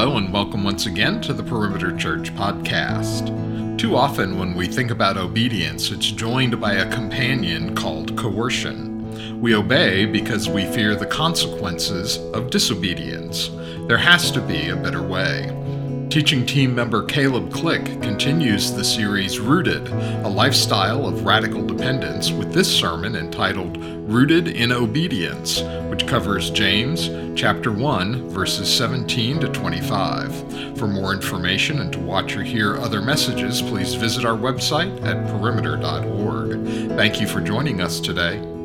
Hello, and welcome once again to the Perimeter Church podcast. Too often, when we think about obedience, it's joined by a companion called coercion. We obey because we fear the consequences of disobedience. There has to be a better way. Teaching team member Caleb Click continues the series Rooted, a lifestyle of radical dependence, with this sermon entitled Rooted in Obedience, which covers James chapter 1, verses 17 to 25. For more information and to watch or hear other messages, please visit our website at perimeter.org. Thank you for joining us today.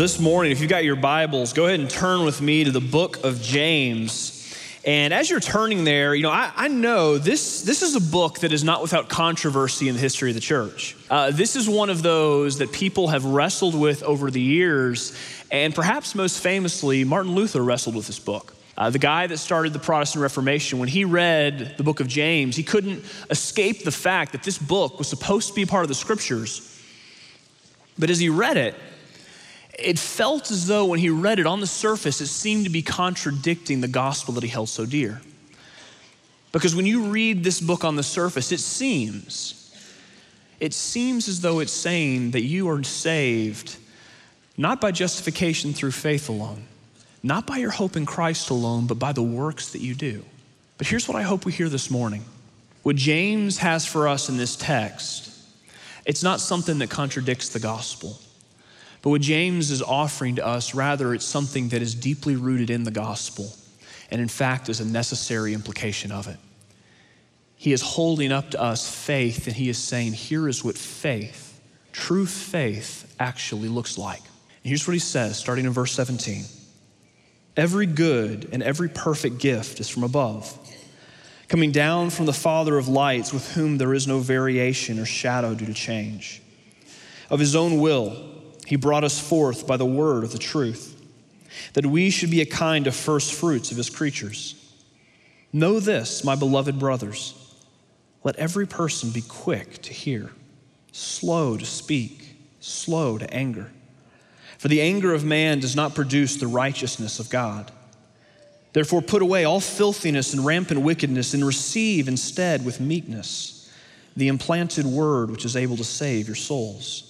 This morning, if you've got your Bibles, go ahead and turn with me to the book of James. And as you're turning there, you know, I, I know this, this is a book that is not without controversy in the history of the church. Uh, this is one of those that people have wrestled with over the years, and perhaps most famously, Martin Luther wrestled with this book. Uh, the guy that started the Protestant Reformation, when he read the book of James, he couldn't escape the fact that this book was supposed to be part of the scriptures. But as he read it, it felt as though when he read it on the surface, it seemed to be contradicting the gospel that he held so dear. Because when you read this book on the surface, it seems, it seems as though it's saying that you are saved not by justification through faith alone, not by your hope in Christ alone, but by the works that you do. But here's what I hope we hear this morning. What James has for us in this text, it's not something that contradicts the gospel. But what James is offering to us, rather, it's something that is deeply rooted in the gospel and, in fact, is a necessary implication of it. He is holding up to us faith and he is saying, here is what faith, true faith, actually looks like. And here's what he says, starting in verse 17 Every good and every perfect gift is from above, coming down from the Father of lights, with whom there is no variation or shadow due to change. Of his own will, he brought us forth by the word of the truth, that we should be a kind of first fruits of his creatures. Know this, my beloved brothers. Let every person be quick to hear, slow to speak, slow to anger. For the anger of man does not produce the righteousness of God. Therefore, put away all filthiness and rampant wickedness, and receive instead with meekness the implanted word which is able to save your souls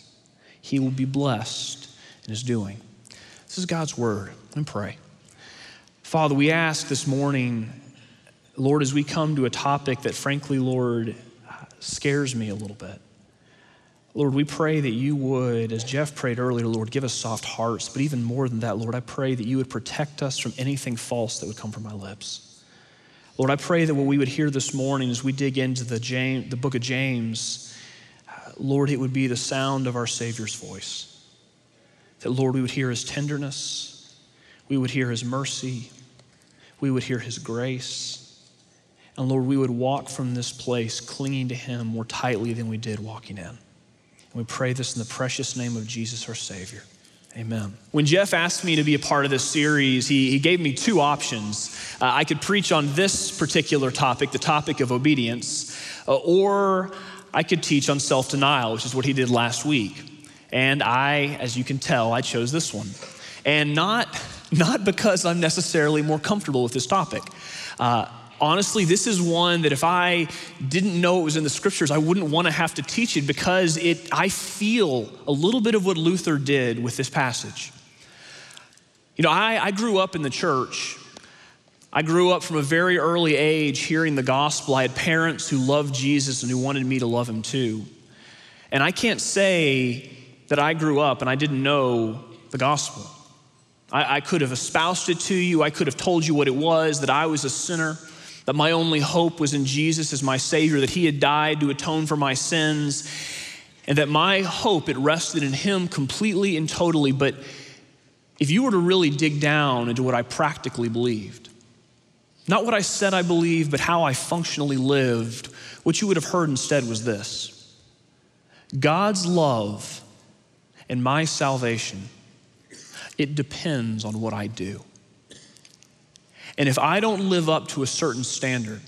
he will be blessed in his doing. This is God's word. And pray. Father, we ask this morning, Lord, as we come to a topic that, frankly, Lord, scares me a little bit. Lord, we pray that you would, as Jeff prayed earlier, Lord, give us soft hearts. But even more than that, Lord, I pray that you would protect us from anything false that would come from my lips. Lord, I pray that what we would hear this morning as we dig into the, James, the book of James, Lord, it would be the sound of our Savior's voice. That, Lord, we would hear his tenderness, we would hear his mercy, we would hear his grace. And Lord, we would walk from this place clinging to him more tightly than we did walking in. And we pray this in the precious name of Jesus, our Savior. Amen. When Jeff asked me to be a part of this series, he, he gave me two options. Uh, I could preach on this particular topic, the topic of obedience, uh, or I could teach on self denial, which is what he did last week. And I, as you can tell, I chose this one. And not, not because I'm necessarily more comfortable with this topic. Uh, honestly, this is one that if I didn't know it was in the scriptures, I wouldn't want to have to teach it because it, I feel a little bit of what Luther did with this passage. You know, I, I grew up in the church I grew up from a very early age hearing the gospel. I had parents who loved Jesus and who wanted me to love him too. And I can't say that I grew up and I didn't know the gospel. I, I, could have espoused it to you, I could have told you what it was that I was a sinner, that my only hope was in Jesus as my Savior, that He had died to atone for my sins. and that my hope it rested in him completely and totally but if you were to really dig down into what i practically believed not what i said i believed but how i functionally lived. What you would have heard instead was this. God's love and my salvation it depends on what i do. And if i don't live up to a certain standard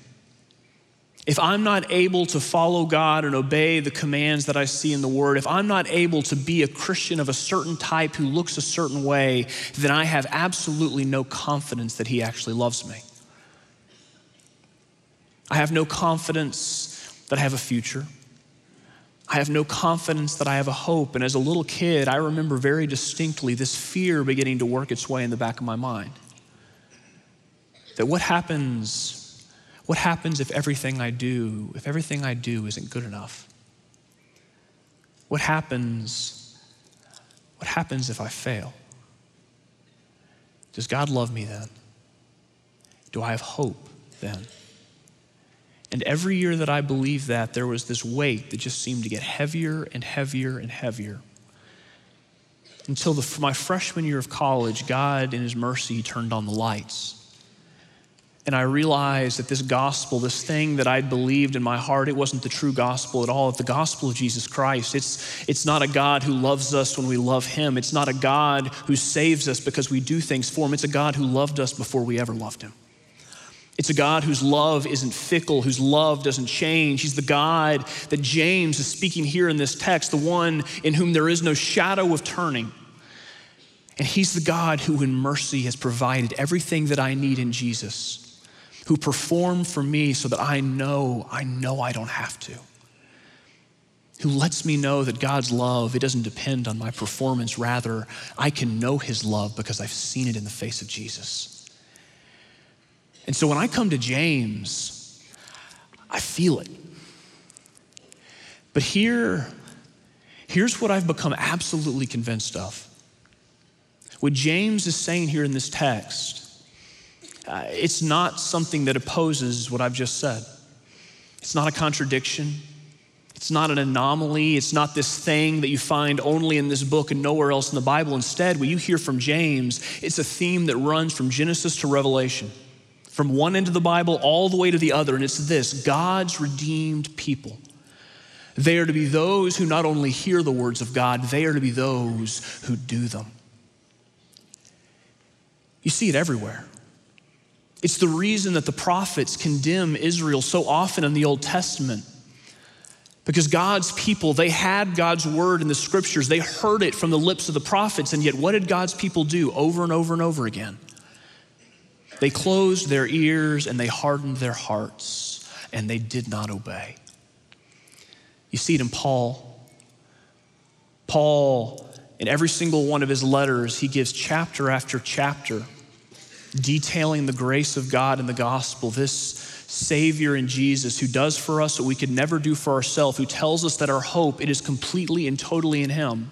if I'm not able to follow God and obey the commands that I see in the Word, if I'm not able to be a Christian of a certain type who looks a certain way, then I have absolutely no confidence that He actually loves me. I have no confidence that I have a future. I have no confidence that I have a hope. And as a little kid, I remember very distinctly this fear beginning to work its way in the back of my mind. That what happens what happens if everything I do, if everything I do isn't good enough? What happens? What happens if I fail? Does God love me then? Do I have hope then? And every year that I believed that, there was this weight that just seemed to get heavier and heavier and heavier. Until the, my freshman year of college, God, in His mercy, turned on the lights. And I realized that this gospel, this thing that I'd believed in my heart, it wasn't the true gospel at all. It's the gospel of Jesus Christ. It's, it's not a God who loves us when we love Him. It's not a God who saves us because we do things for Him. It's a God who loved us before we ever loved Him. It's a God whose love isn't fickle, whose love doesn't change. He's the God that James is speaking here in this text, the one in whom there is no shadow of turning. And He's the God who, in mercy, has provided everything that I need in Jesus who perform for me so that I know, I know I don't have to. Who lets me know that God's love, it doesn't depend on my performance. Rather, I can know his love because I've seen it in the face of Jesus. And so when I come to James, I feel it. But here, here's what I've become absolutely convinced of. What James is saying here in this text uh, it's not something that opposes what I've just said. It's not a contradiction. It's not an anomaly. It's not this thing that you find only in this book and nowhere else in the Bible. Instead, what you hear from James, it's a theme that runs from Genesis to Revelation, from one end of the Bible all the way to the other. And it's this God's redeemed people. They are to be those who not only hear the words of God, they are to be those who do them. You see it everywhere. It's the reason that the prophets condemn Israel so often in the Old Testament. Because God's people, they had God's word in the scriptures, they heard it from the lips of the prophets, and yet what did God's people do over and over and over again? They closed their ears and they hardened their hearts, and they did not obey. You see it in Paul. Paul, in every single one of his letters, he gives chapter after chapter detailing the grace of God in the gospel, this Savior in Jesus who does for us what we could never do for ourselves, who tells us that our hope it is completely and totally in Him.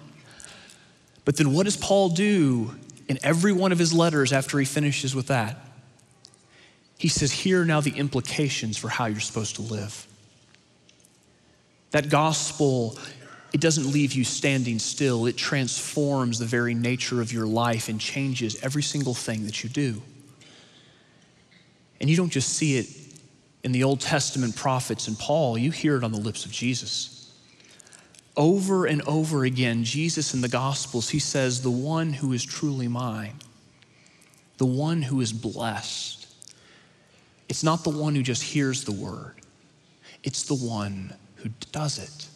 But then what does Paul do in every one of his letters after he finishes with that? He says, Here are now the implications for how you're supposed to live. That gospel, it doesn't leave you standing still, it transforms the very nature of your life and changes every single thing that you do. And you don't just see it in the Old Testament prophets and Paul, you hear it on the lips of Jesus. Over and over again, Jesus in the Gospels, he says, The one who is truly mine, the one who is blessed, it's not the one who just hears the word, it's the one who does it.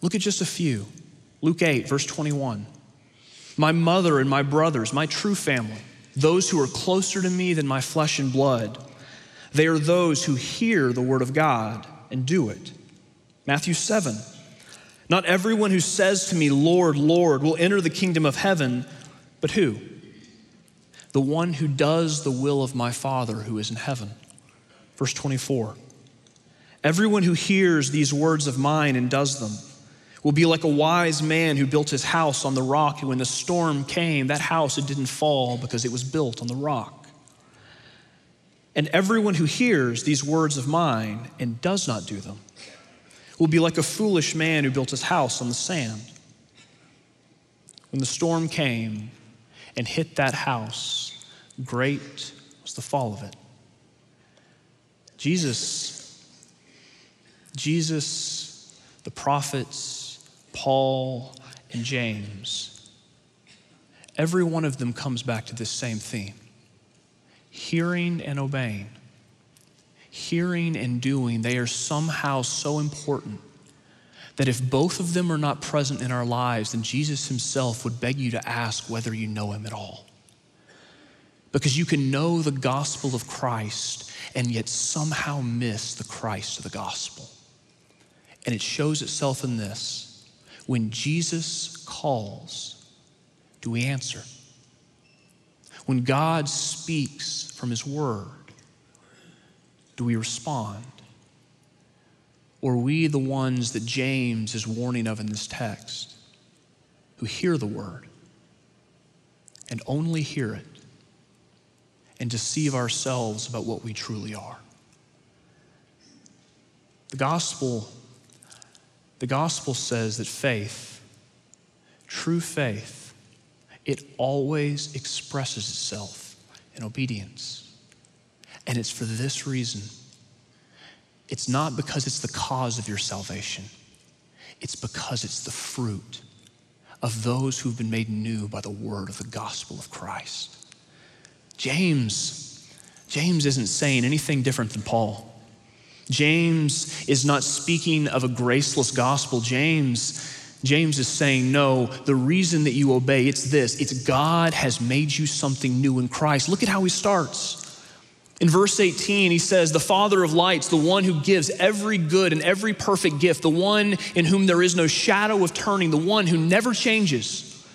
Look at just a few. Luke 8, verse 21. My mother and my brothers, my true family, those who are closer to me than my flesh and blood. They are those who hear the word of God and do it. Matthew 7. Not everyone who says to me, Lord, Lord, will enter the kingdom of heaven, but who? The one who does the will of my Father who is in heaven. Verse 24. Everyone who hears these words of mine and does them, will be like a wise man who built his house on the rock, and when the storm came, that house it didn't fall because it was built on the rock. And everyone who hears these words of mine and does not do them will be like a foolish man who built his house on the sand. When the storm came and hit that house, great was the fall of it. Jesus, Jesus, the prophets, Paul, and James, every one of them comes back to this same theme hearing and obeying hearing and doing, they are somehow so important that if both of them are not present in our lives, then Jesus himself would beg you to ask whether you know him at all. Because you can know the gospel of Christ and yet somehow miss the Christ of the gospel. And it shows itself in this when Jesus calls, do we answer? When God speaks from his word, do we respond? Or we the ones that James is warning of in this text who hear the word and only hear it and deceive ourselves about what we truly are? The gospel, the gospel says that faith, true faith, it always expresses itself in obedience. And it's for this reason it's not because it's the cause of your salvation, it's because it's the fruit of those who've been made new by the word of the gospel of Christ. James, James isn't saying anything different than Paul. James is not speaking of a graceless gospel. James James is saying, no, the reason that you obey, it's this it's God has made you something new in Christ. Look at how he starts. In verse 18, he says, The Father of lights, the one who gives every good and every perfect gift, the one in whom there is no shadow of turning, the one who never changes,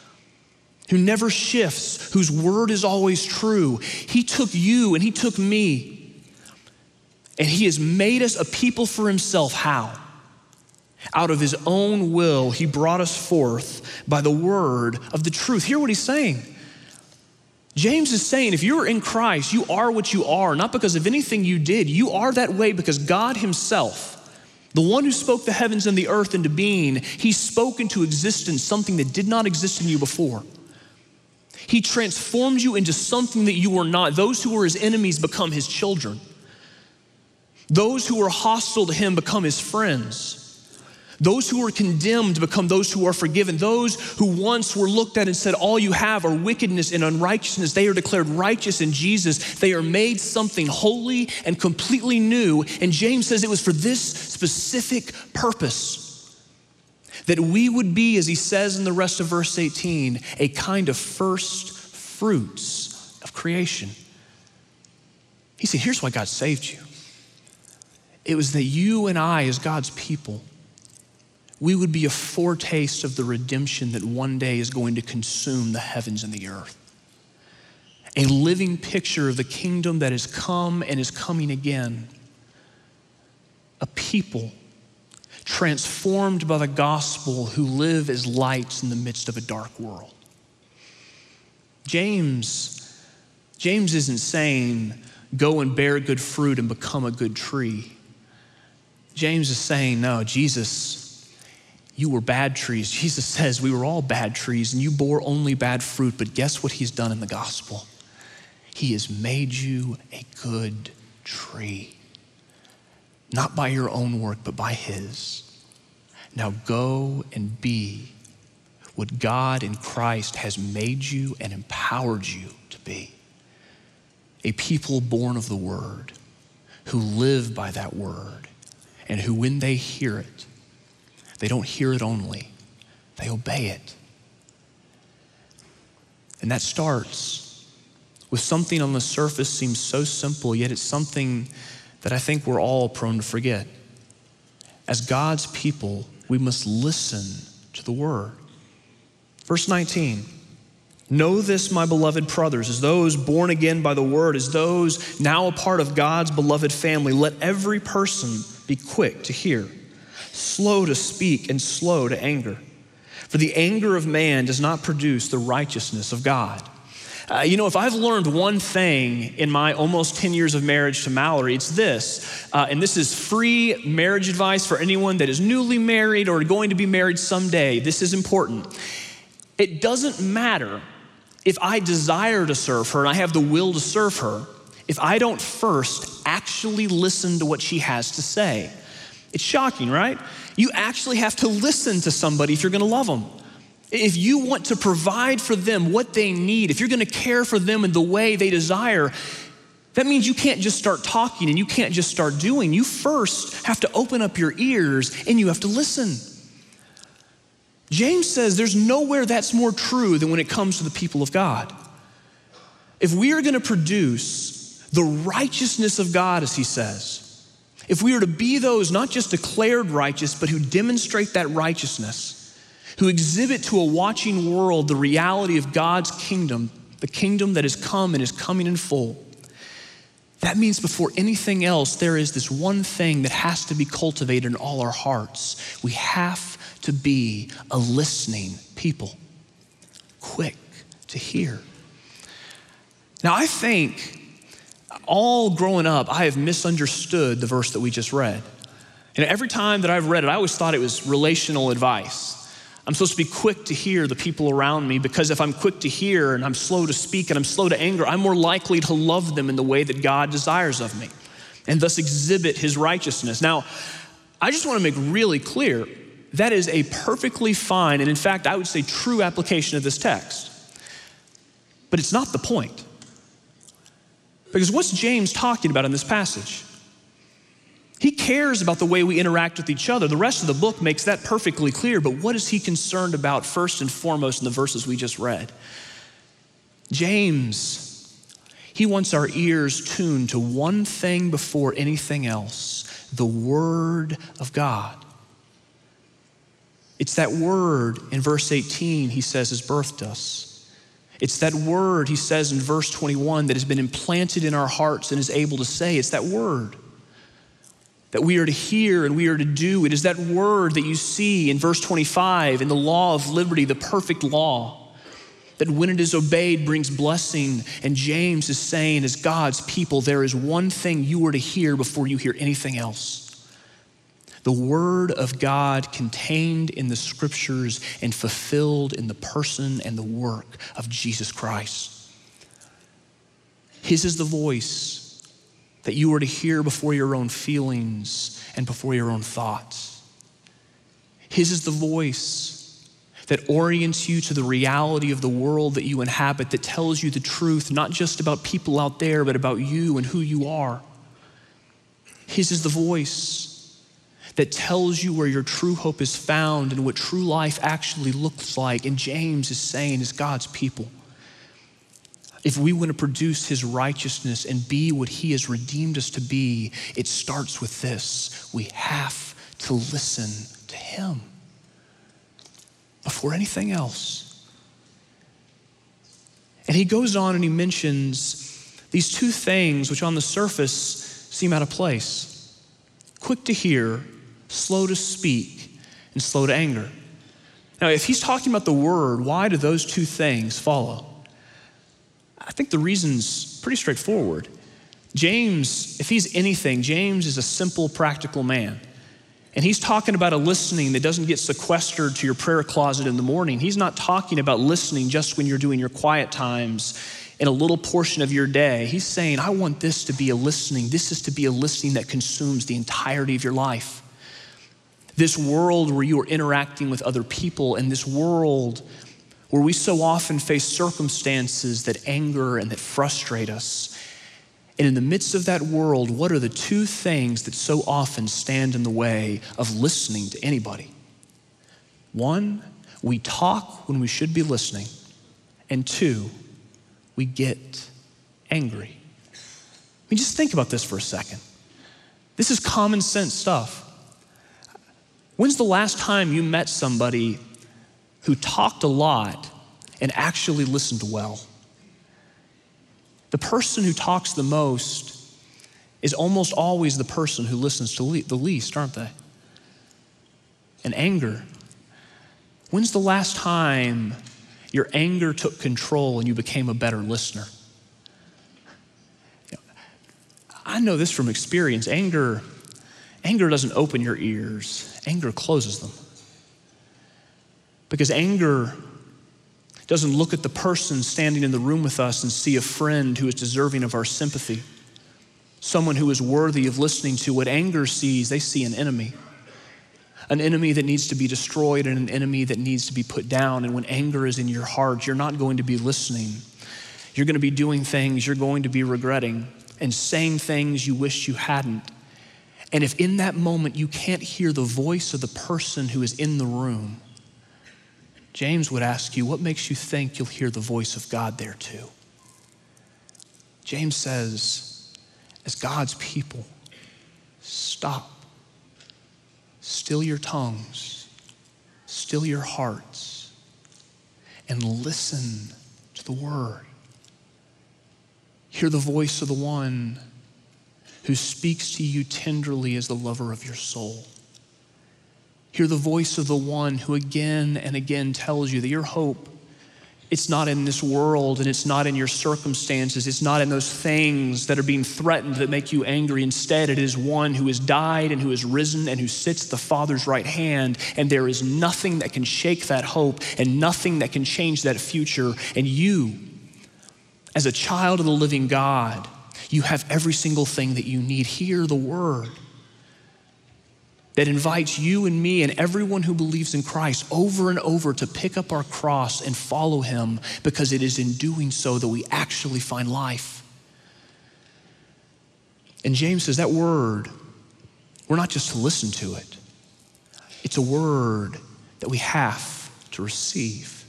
who never shifts, whose word is always true. He took you and he took me, and he has made us a people for himself. How? Out of his own will, he brought us forth by the word of the truth. Hear what he's saying. James is saying if you're in Christ, you are what you are, not because of anything you did. You are that way because God Himself, the one who spoke the heavens and the earth into being, He spoke into existence something that did not exist in you before. He transformed you into something that you were not. Those who were His enemies become His children, those who were hostile to Him become His friends. Those who are condemned become those who are forgiven. Those who once were looked at and said, All you have are wickedness and unrighteousness, they are declared righteous in Jesus. They are made something holy and completely new. And James says it was for this specific purpose that we would be, as he says in the rest of verse 18, a kind of first fruits of creation. He said, Here's why God saved you it was that you and I, as God's people, we would be a foretaste of the redemption that one day is going to consume the heavens and the earth. A living picture of the kingdom that has come and is coming again. A people transformed by the gospel who live as lights in the midst of a dark world. James, James isn't saying, go and bear good fruit and become a good tree. James is saying, no, Jesus you were bad trees. Jesus says we were all bad trees and you bore only bad fruit, but guess what he's done in the gospel? He has made you a good tree. Not by your own work, but by his. Now go and be what God in Christ has made you and empowered you to be. A people born of the word, who live by that word, and who, when they hear it, they don't hear it only, they obey it. And that starts with something on the surface seems so simple, yet it's something that I think we're all prone to forget. As God's people, we must listen to the word. Verse 19. Know this, my beloved brothers, as those born again by the word, as those now a part of God's beloved family, let every person be quick to hear slow to speak, and slow to anger. For the anger of man does not produce the righteousness of God. Uh, you know, if I've learned one thing in my almost 10 years of marriage to Mallory, it's this. Uh, and this is free marriage advice for anyone that is newly married or going to be married someday. This is important. It doesn't matter if I desire to serve her and I have the will to serve her, if I don't first actually listen to what she has to say. It's shocking, right? You actually have to listen to somebody if you're gonna love them. If you want to provide for them what they need, if you're gonna care for them in the way they desire, that means you can't just start talking and you can't just start doing. You first have to open up your ears and you have to listen. James says there's nowhere that's more true than when it comes to the people of God. If we are going to produce the righteousness of God, as he says, if we are to be those not just declared righteous, but who demonstrate that righteousness, who exhibit to a watching world the reality of God's kingdom, the kingdom that has come and is coming in full. That means before anything else, there is this one thing that has to be cultivated in all our hearts. We have to be a listening people, quick to hear. Now, I think all growing up, I have misunderstood the verse that we just read. And every time that I've read it, I always thought it was relational advice. I'm supposed to be quick to hear the people around me because if I'm quick to hear and I'm slow to speak and I'm slow to anger, I'm more likely to love them in the way that God desires of me and thus exhibit his righteousness. Now, I just want to make really clear that is a perfectly fine and, in fact, I would say true application of this text. But it's not the point. Because what's James talking about in this passage? He cares about the way we interact with each other. The rest of the book makes that perfectly clear, but what is he concerned about first and foremost in the verses we just read? James, he wants our ears tuned to one thing before anything else the Word of God. It's that word in verse 18 he says has birthed us. It's that word he says in verse 21 that has been implanted in our hearts and is able to say, it's that word that we are to hear and we are to do. It is that word that you see in verse 25 in the law of liberty, the perfect law, that when it is obeyed brings blessing. And James is saying, as God's people, there is one thing you are to hear before you hear anything else. The word of God contained in the scriptures and fulfilled in the person and the work of Jesus Christ. His is the voice that you are to hear before your own feelings and before your own thoughts. His is the voice that orients you to the reality of the world that you inhabit, that tells you the truth, not just about people out there, but about you and who you are. His is the voice that tells you where your true hope is found and what true life actually looks like. And James is saying, as God's people, if we want to produce his righteousness and be what he has redeemed us to be, it starts with this. We have to listen to him before anything else. And he goes on and he mentions these two things which on the surface seem out of place quick to hear, slow to speak, and slow to anger. Now, if he's talking about the word, why do those two things follow? I think the reason's pretty straightforward. James, if he's anything, James is a simple, practical man. And he's talking about a listening that doesn't get sequestered to your prayer closet in the morning. He's not talking about listening just when you're doing your quiet times in a little portion of your day. He's saying, I want this to be a listening. This is to be a listening that consumes the entirety of your life. This world where you are interacting with other people, and this world where we so often face circumstances that anger and that frustrate us. And in the midst of that world, what are the two things that so often stand in the way of listening to anybody? One, we talk when we should be listening. And two, we get angry. I mean, just think about this for a second. This is common sense stuff. When's the last time you met somebody who talked a lot and actually listened well. The person who talks the most is almost always the person who listens to the least, aren't they? And anger. When's the last time Your anger took control and you became a better listener. I know this from experience. Anger, anger doesn't open your ears, anger closes them. Because anger doesn't look at the person standing in the room with us and see a friend who is deserving of our sympathy, someone who is worthy of listening to. What anger sees, they see an enemy. An enemy that needs to be destroyed and an enemy that needs to be put down. And when anger is in your heart, you're not going to be listening. You're going to be doing things you're going to be regretting and saying things you wish you hadn't. And if in that moment you can't hear the voice of the person who is in the room, James would ask you, what makes you think you'll hear the voice of God there too? James says, as God's people, stop. Still your tongues, still your hearts, and listen to the word. Hear the voice of the one who speaks to you tenderly as the lover of your soul. Hear the voice of the one who again and again tells you that your hope it's not in this world and it's not in your circumstances. It's not in those things that are being threatened that make you angry. Instead, it is one who has died and who has risen and who sits at the Father's right hand. And there is nothing that can shake that hope and nothing that can change that future. And you, as a child of the living God, you have every single thing that you need. Hear the word that invites you and me and everyone who believes in Christ over and over to pick up our cross and follow him because it is in doing so that we actually find life. And James says that word, we're not just to listen to it, it's a word that we have to receive.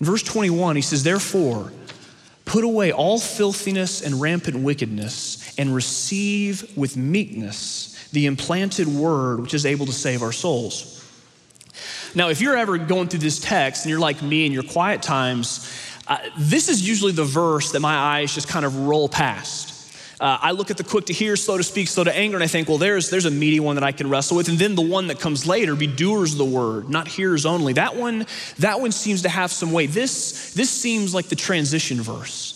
In verse 21, he says, Therefore, Put away all filthiness and rampant wickedness and receive with meekness the implanted word which is able to save our souls. Now, if you're ever going through this text and you're like me in your quiet times, uh, this is usually the verse that my eyes just kind of roll past. Uh, I look at the quick to hear, slow to speak, slow to anger, and I think, well, there's, there's a meaty one that I can wrestle with. And then the one that comes later, be doers of the word, not hearers only. That one, that one seems to have some weight. This, this seems like the transition verse.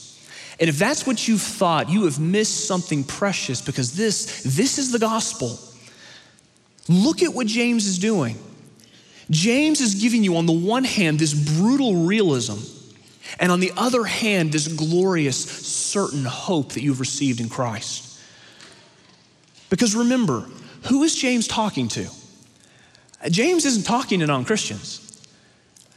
And if that's what you've thought, you have missed something precious because this, this is the gospel. Look at what James is doing. James is giving you, on the one hand, this brutal realism, and on the other hand, this glorious, certain hope that you've received in Christ. Because remember, who is James talking to? James isn't talking to non Christians.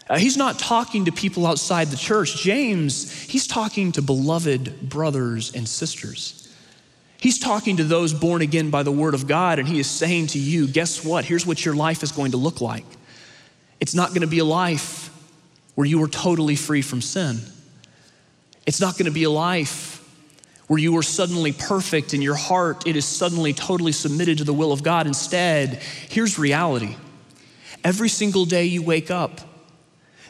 Uh, he's not talking to people outside the church. James, he's talking to beloved brothers and sisters. He's talking to those born again by the word of God, and he is saying to you, guess what? Here's what your life is going to look like. It's not going to be a life where you were totally free from sin. It's not going to be a life where you are suddenly perfect in your heart, it is suddenly totally submitted to the will of God. Instead, here's reality every single day you wake up,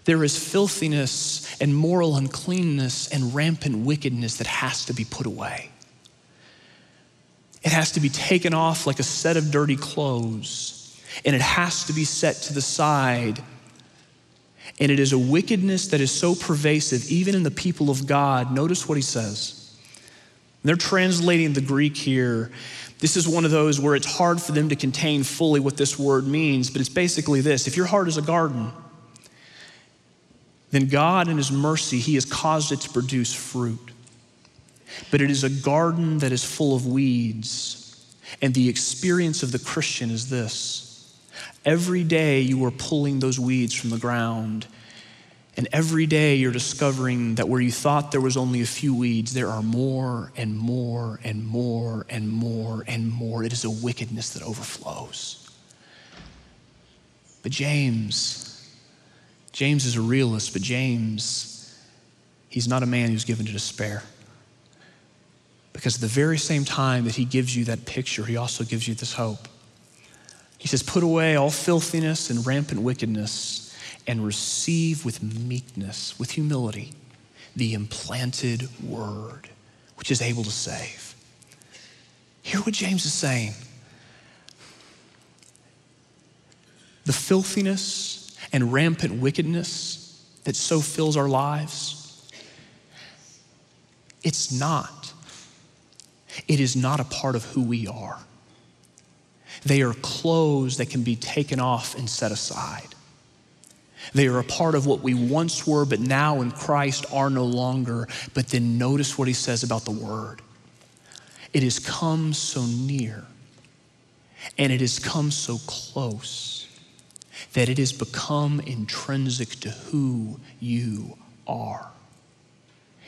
there is filthiness and moral uncleanness and rampant wickedness that has to be put away. It has to be taken off like a set of dirty clothes, and it has to be set to the side. And it is a wickedness that is so pervasive, even in the people of God. Notice what he says. They're translating the Greek here. This is one of those where it's hard for them to contain fully what this word means, but it's basically this if your heart is a garden, then God, in His mercy, He has caused it to produce fruit. But it is a garden that is full of weeds. And the experience of the Christian is this every day you are pulling those weeds from the ground. And every day you're discovering that where you thought there was only a few weeds, there are more and more and more and more and more. It is a wickedness that overflows. But James, James is a realist, but James, he's not a man who's given to despair. Because at the very same time that he gives you that picture, he also gives you this hope. He says, Put away all filthiness and rampant wickedness and receive with meekness, with humility, the implanted word, which is able to save. Hear what James is saying. The filthiness and rampant wickedness that so fills our lives? It's not. It is not a part of who we are. They are clothes that can be taken off and set aside. They are a part of what we once were, but now in Christ are no longer. But then notice what he says about the word it has come so near, and it has come so close that it has become intrinsic to who you are.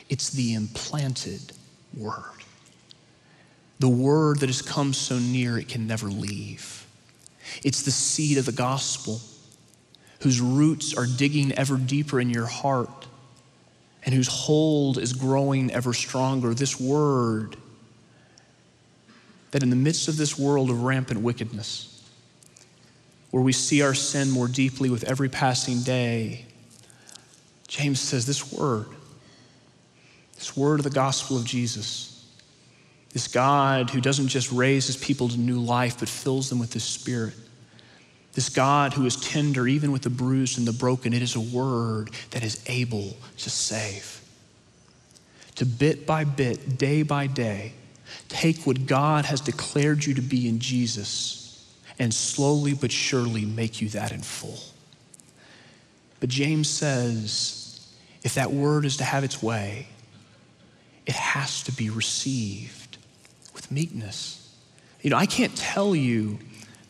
It's the implanted word. The word that has come so near it can never leave. It's the seed of the gospel whose roots are digging ever deeper in your heart and whose hold is growing ever stronger. This word that in the midst of this world of rampant wickedness, where we see our sin more deeply with every passing day, James says this word, this word of the gospel of Jesus, this God who doesn't just raise his people to new life, but fills them with his spirit this God who is tender even with the bruised and the broken, it is a word that is able to save. To bit by bit, day by day, take what God has declared you to be in Jesus and slowly but surely make you that in full. But James says if that word is to have its way, it has to be received with meekness. You know, I can't tell you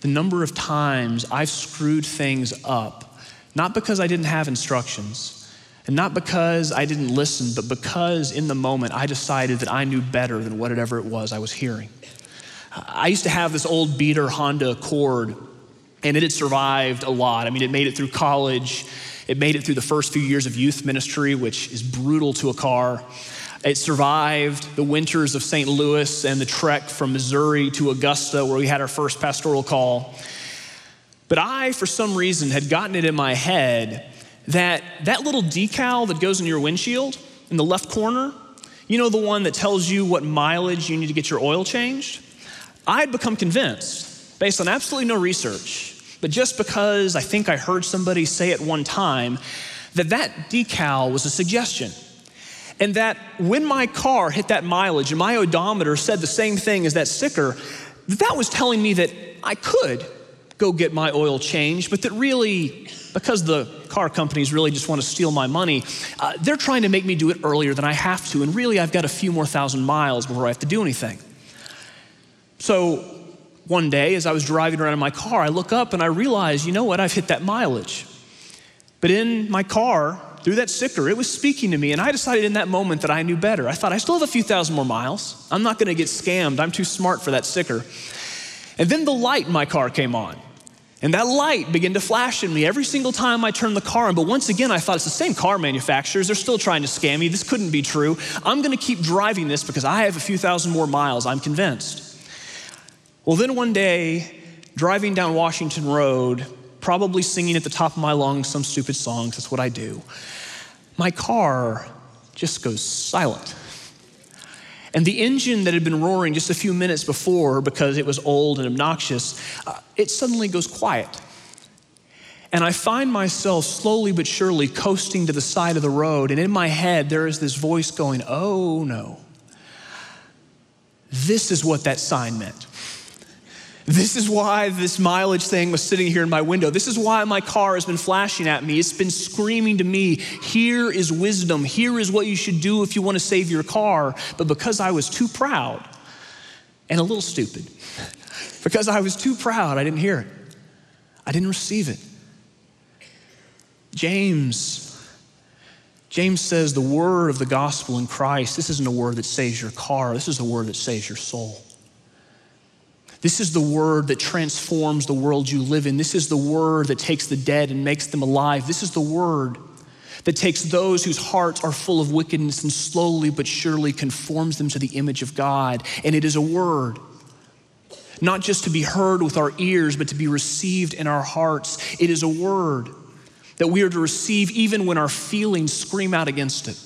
the number of times I've screwed things up, not because I didn't have instructions, and not because I didn't listen, but because in the moment I decided that I knew better than whatever it was I was hearing. I used to have this old beater Honda Accord, and it had survived a lot. I mean, it made it through college, it made it through the first few years of youth ministry, which is brutal to a car. It survived the winters of St. Louis and the trek from Missouri to Augusta, where we had our first pastoral call. But I, for some reason, had gotten it in my head that that little decal that goes in your windshield in the left corner, you know, the one that tells you what mileage you need to get your oil changed? I had become convinced, based on absolutely no research, but just because I think I heard somebody say at one time, that that decal was a suggestion. And that when my car hit that mileage and my odometer said the same thing as that sticker, that was telling me that I could go get my oil changed, but that really, because the car companies really just want to steal my money, uh, they're trying to make me do it earlier than I have to. And really, I've got a few more thousand miles before I have to do anything. So one day, as I was driving around in my car, I look up and I realize, you know what, I've hit that mileage. But in my car, through that sticker, it was speaking to me. And I decided in that moment that I knew better. I thought, I still have a few thousand more miles. I'm not going to get scammed. I'm too smart for that sticker. And then the light in my car came on. And that light began to flash at me every single time I turned the car on. But once again, I thought it's the same car manufacturers. They're still trying to scam me. This couldn't be true. I'm going to keep driving this because I have a few thousand more miles. I'm convinced. Well, then one day, driving down Washington Road, probably singing at the top of my lungs some stupid songs. That's what I do. My car just goes silent. And the engine that had been roaring just a few minutes before because it was old and obnoxious, uh, it suddenly goes quiet. And I find myself slowly but surely coasting to the side of the road. And in my head, there is this voice going, Oh no. This is what that sign meant. This is why this mileage thing was sitting here in my window. This is why my car has been flashing at me. It's been screaming to me, Here is wisdom. Here is what you should do if you want to save your car. But because I was too proud and a little stupid, because I was too proud, I didn't hear it. I didn't receive it. James. James says the word of the gospel in Christ, this isn't a word that saves your car, this is a word that saves your soul. This is the word that transforms the world you live in. This is the word that takes the dead and makes them alive. This is the word that takes those whose hearts are full of wickedness and slowly but surely conforms them to the image of God. And it is a word, not just to be heard with our ears, but to be received in our hearts. It is a word that we are to receive even when our feelings scream out against it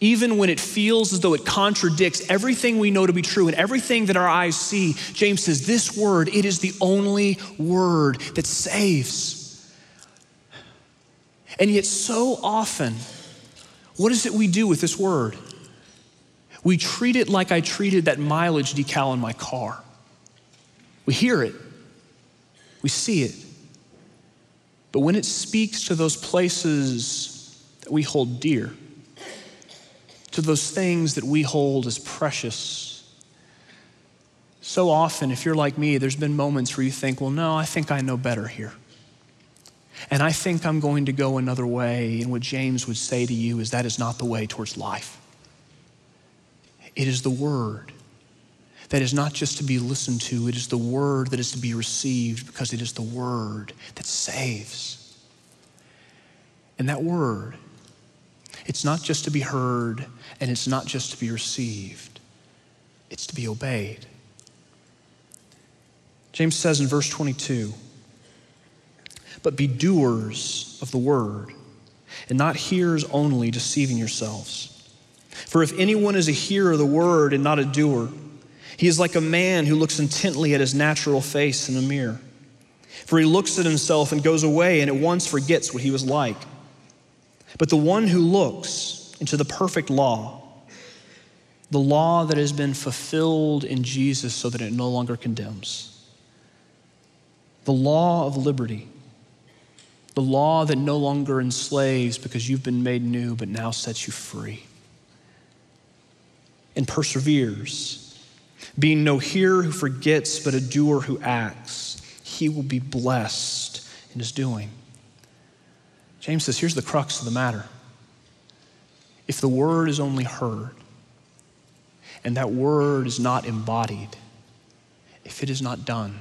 even when it feels as though it contradicts everything we know to be true and everything that our eyes see, James says, This word, it is the only word that saves. And yet, so often, what is it we do with this word? We treat it like I treated that mileage decal in my car. We hear it, we see it. But when it speaks to those places that we hold dear, to those things that we hold as precious, so often, if you're like me, there's been moments where you think, well, no, I think I know better here. And I think I'm going to go another way. And what James would say to you is that is not the way towards life. It is the word that is not just to be listened to, it is the word that is to be received because it is the word that saves. And that word, it's not just to be heard and it's not just to be received, it's to be obeyed. James says in verse 22 But be doers of the word, and not hearers only, deceiving yourselves. For if anyone is a hearer of the word and not a doer, he is like a man who looks intently at his natural face in a mirror. For he looks at himself and goes away and at once forgets what he was like. But the one who looks into the perfect law, the law that has been fulfilled in Jesus so that it no longer condemns, the law of liberty, the law that no longer enslaves because you've been made new but now sets you free, and perseveres being no hearer who forgets, but a doer who acts, he will be blessed in his doing. James says here's the crux of the matter. If the word is only heard, and that word is not embodied, if it is not done,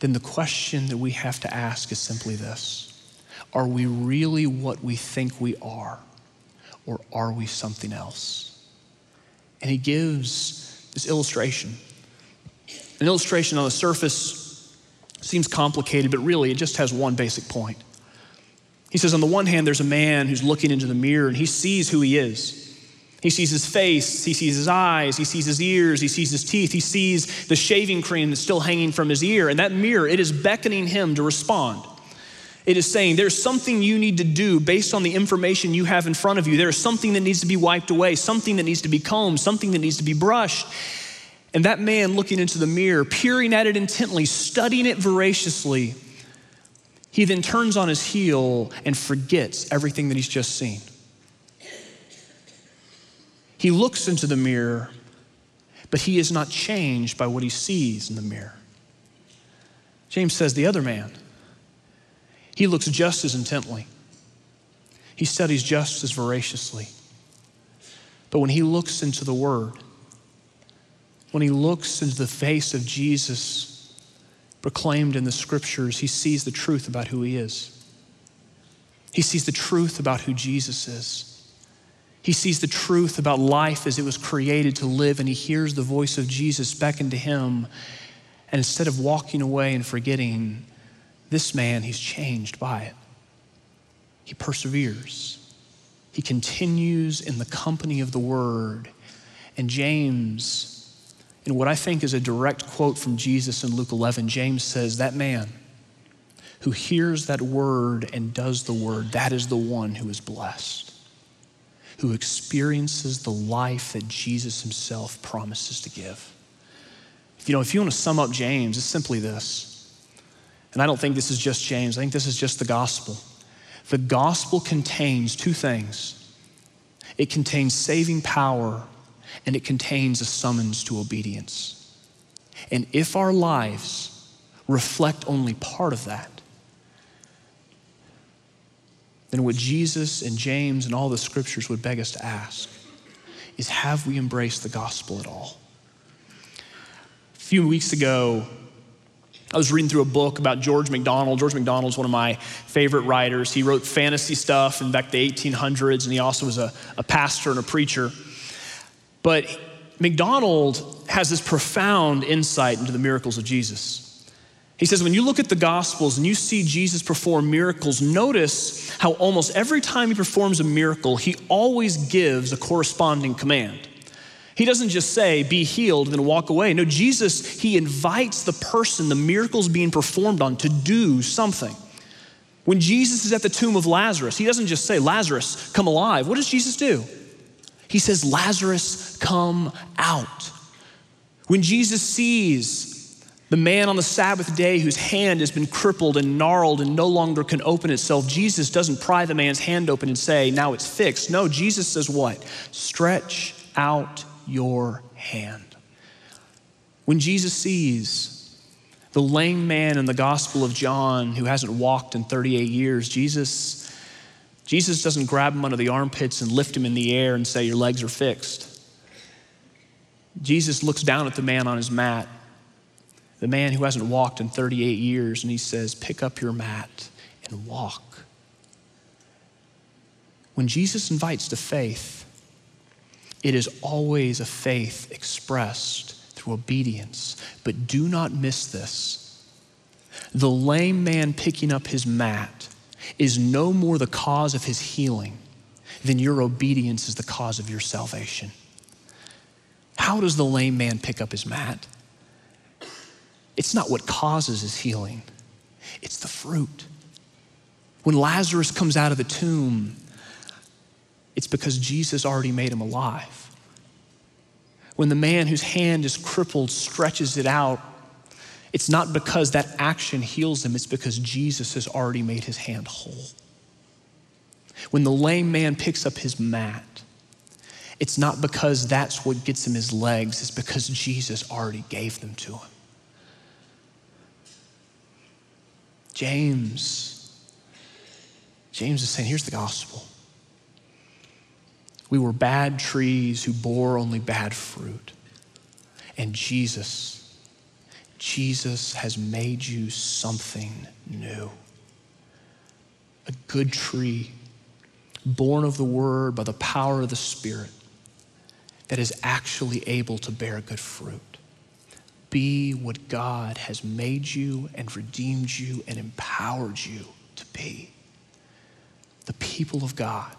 then the question that we have to ask is simply this Are we really what we think we are, or are we something else? And he gives this illustration. An illustration on the surface seems complicated, but really it just has one basic point. He says, on the one hand, there's a man who's looking into the mirror and he sees who he is. He sees his face, he sees his eyes, he sees his ears, he sees his teeth, he sees the shaving cream that's still hanging from his ear. And that mirror, it is beckoning him to respond. It is saying there's something you need to do based on the information you have in front of you. There's something that needs to be wiped away, something that needs to be combed, something that needs to be brushed. And that man looking into the mirror, peering at it intently, studying it voraciously, he then turns on his heel and forgets everything that he's just seen. He looks into the mirror, but he is not changed by what he sees in the mirror. James says the other man, he looks just as intently, he studies just as voraciously. But when he looks into the Word, when he looks into the face of Jesus proclaimed in the scriptures, he sees the truth about who he is. He sees the truth about who Jesus is. He sees the truth about life as it was created to live, and he hears the voice of Jesus beckon to him. And instead of walking away and forgetting, this man, he's changed by it. He perseveres. He continues in the company of the word. And James, in what I think is a direct quote from Jesus in Luke 11, James says, That man who hears that word and does the word, that is the one who is blessed, who experiences the life that Jesus himself promises to give. You know, if you want to sum up James, it's simply this and I don't think this is just James, I think this is just the gospel. The gospel contains two things it contains saving power, and it contains a summons to obedience. And if our lives reflect only part of that, then what Jesus and James and all the scriptures would beg us to ask is have we embraced the gospel at all? A few weeks ago, I was reading through a book about George MacDonald. George MacDonald is one of my favorite writers. He wrote fantasy stuff in back the 1800s, and he also was a, a pastor and a preacher. But MacDonald has this profound insight into the miracles of Jesus. He says, when you look at the Gospels and you see Jesus perform miracles, notice how almost every time he performs a miracle, he always gives a corresponding command. He doesn't just say, be healed, then walk away. No, Jesus, he invites the person the miracle's being performed on to do something. When Jesus is at the tomb of Lazarus, he doesn't just say, Lazarus, come alive. What does Jesus do? He says, Lazarus, come out. When Jesus sees the man on the Sabbath day whose hand has been crippled and gnarled and no longer can open itself, Jesus doesn't pry the man's hand open and say, Now it's fixed. No, Jesus says, What? Stretch out your hand. When Jesus sees the lame man in the Gospel of John who hasn't walked in 38 years, Jesus, Jesus doesn't grab him under the armpits and lift him in the air and say, Your legs are fixed. Jesus looks down at the man on his mat the man who hasn't walked in 38 years, and he says, Pick up your mat and walk. When Jesus invites to faith, it is always a faith expressed through obedience. But do not miss this. The lame man picking up his mat is no more the cause of his healing than your obedience is the cause of your salvation. How does the lame man pick up his mat? It's not what causes his healing, it's the fruit. When Lazarus comes out of the tomb, it's because Jesus already made him alive. When the man whose hand is crippled stretches it out, it's not because that action heals him, it's because Jesus has already made his hand whole. When the lame man picks up his mat, it's not because that's what gets him his legs, it's because Jesus already gave them to him. James. James is saying, here's the gospel. We were bad trees who bore only bad fruit. And Jesus, Jesus has made you something new. A good tree, born of the word by the power of the Spirit, that is actually able to bear good fruit be what God has made you and redeemed you and empowered you to be. The people of God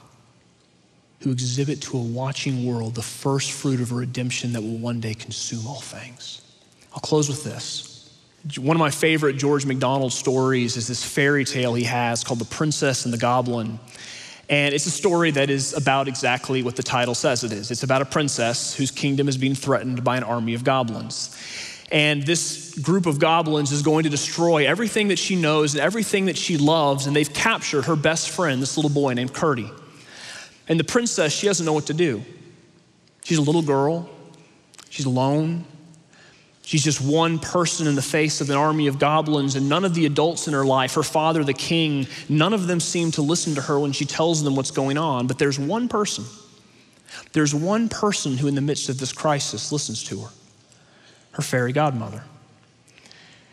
who exhibit to a watching world the first fruit of a redemption that will one day consume all things. I'll close with this. One of my favorite George MacDonald stories is this fairy tale he has called The Princess and the Goblin. And it's a story that is about exactly what the title says it is. It's about a princess whose kingdom is being threatened by an army of goblins. And this group of goblins is going to destroy everything that she knows and everything that she loves. And they've captured her best friend, this little boy named Curdie. And the princess, she doesn't know what to do. She's a little girl, she's alone. She's just one person in the face of an army of goblins, and none of the adults in her life, her father, the king, none of them seem to listen to her when she tells them what's going on. But there's one person. There's one person who, in the midst of this crisis, listens to her her fairy godmother.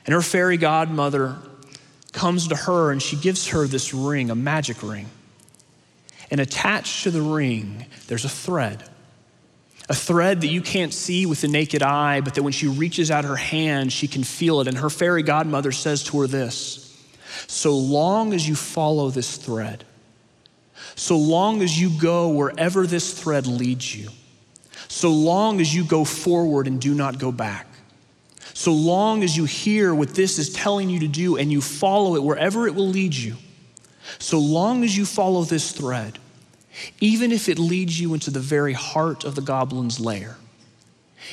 And her fairy godmother comes to her and she gives her this ring, a magic ring. And attached to the ring, there's a thread. A thread that you can't see with the naked eye, but that when she reaches out her hand, she can feel it. And her fairy godmother says to her this So long as you follow this thread, so long as you go wherever this thread leads you, so long as you go forward and do not go back, so long as you hear what this is telling you to do and you follow it wherever it will lead you, so long as you follow this thread, even if it leads you into the very heart of the goblin's lair,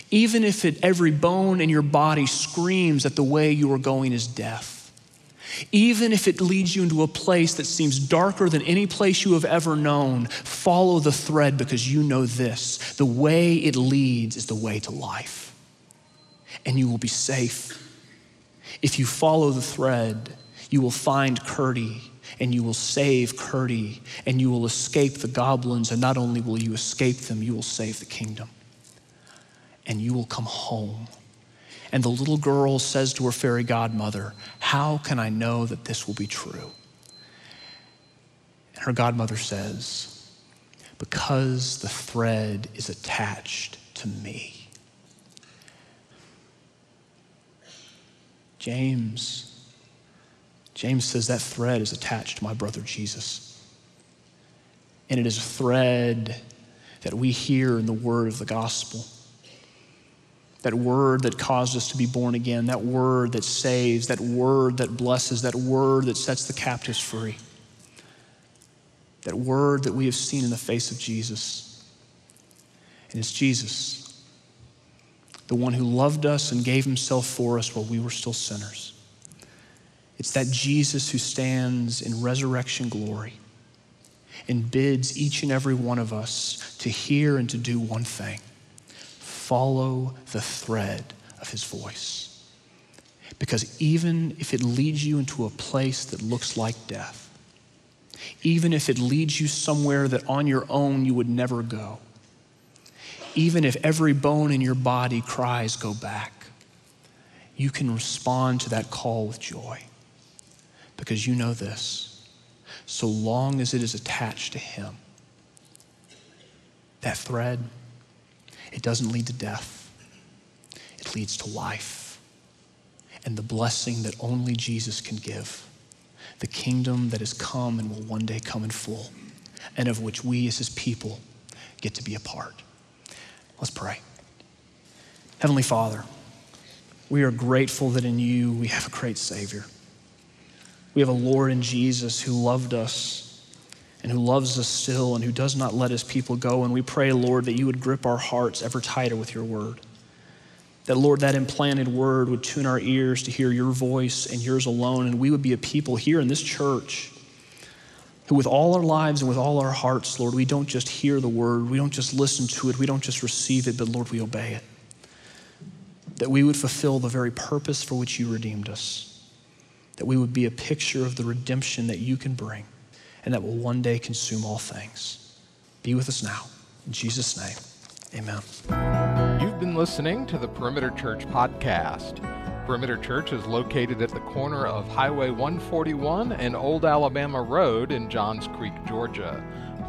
even if it, every bone in your body screams that the way you are going is death, even if it leads you into a place that seems darker than any place you have ever known, follow the thread because you know this. The way it leads is the way to life. And you will be safe. If you follow the thread, you will find Curdie and you will save Curdie and you will escape the goblins. And not only will you escape them, you will save the kingdom. And you will come home. And the little girl says to her fairy godmother, How can I know that this will be true? And her godmother says, Because the thread is attached to me. James. James says that thread is attached to my brother Jesus. And it is a thread that we hear in the word of the gospel. that word that caused us to be born again, that word that saves, that word that blesses, that word that sets the captives free, that word that we have seen in the face of Jesus. And it's Jesus, the one who loved us and gave himself for us while we were still sinners. It's that Jesus who stands in resurrection glory and bids each and every one of us to hear and to do one thing follow the thread of his voice. Because even if it leads you into a place that looks like death, even if it leads you somewhere that on your own you would never go, even if every bone in your body cries, go back, you can respond to that call with joy. Because you know this so long as it is attached to Him, that thread, it doesn't lead to death, it leads to life and the blessing that only Jesus can give. The kingdom that has come and will one day come in full, and of which we as his people get to be a part. Let's pray. Heavenly Father, we are grateful that in you we have a great Savior. We have a Lord in Jesus who loved us and who loves us still and who does not let his people go. And we pray, Lord, that you would grip our hearts ever tighter with your word. That, Lord, that implanted word would tune our ears to hear your voice and yours alone. And we would be a people here in this church who, with all our lives and with all our hearts, Lord, we don't just hear the word, we don't just listen to it, we don't just receive it, but, Lord, we obey it. That we would fulfill the very purpose for which you redeemed us. That we would be a picture of the redemption that you can bring and that will one day consume all things. Be with us now. In Jesus' name, amen. You've been listening to the Perimeter Church podcast. Perimeter Church is located at the corner of Highway 141 and Old Alabama Road in Johns Creek, Georgia.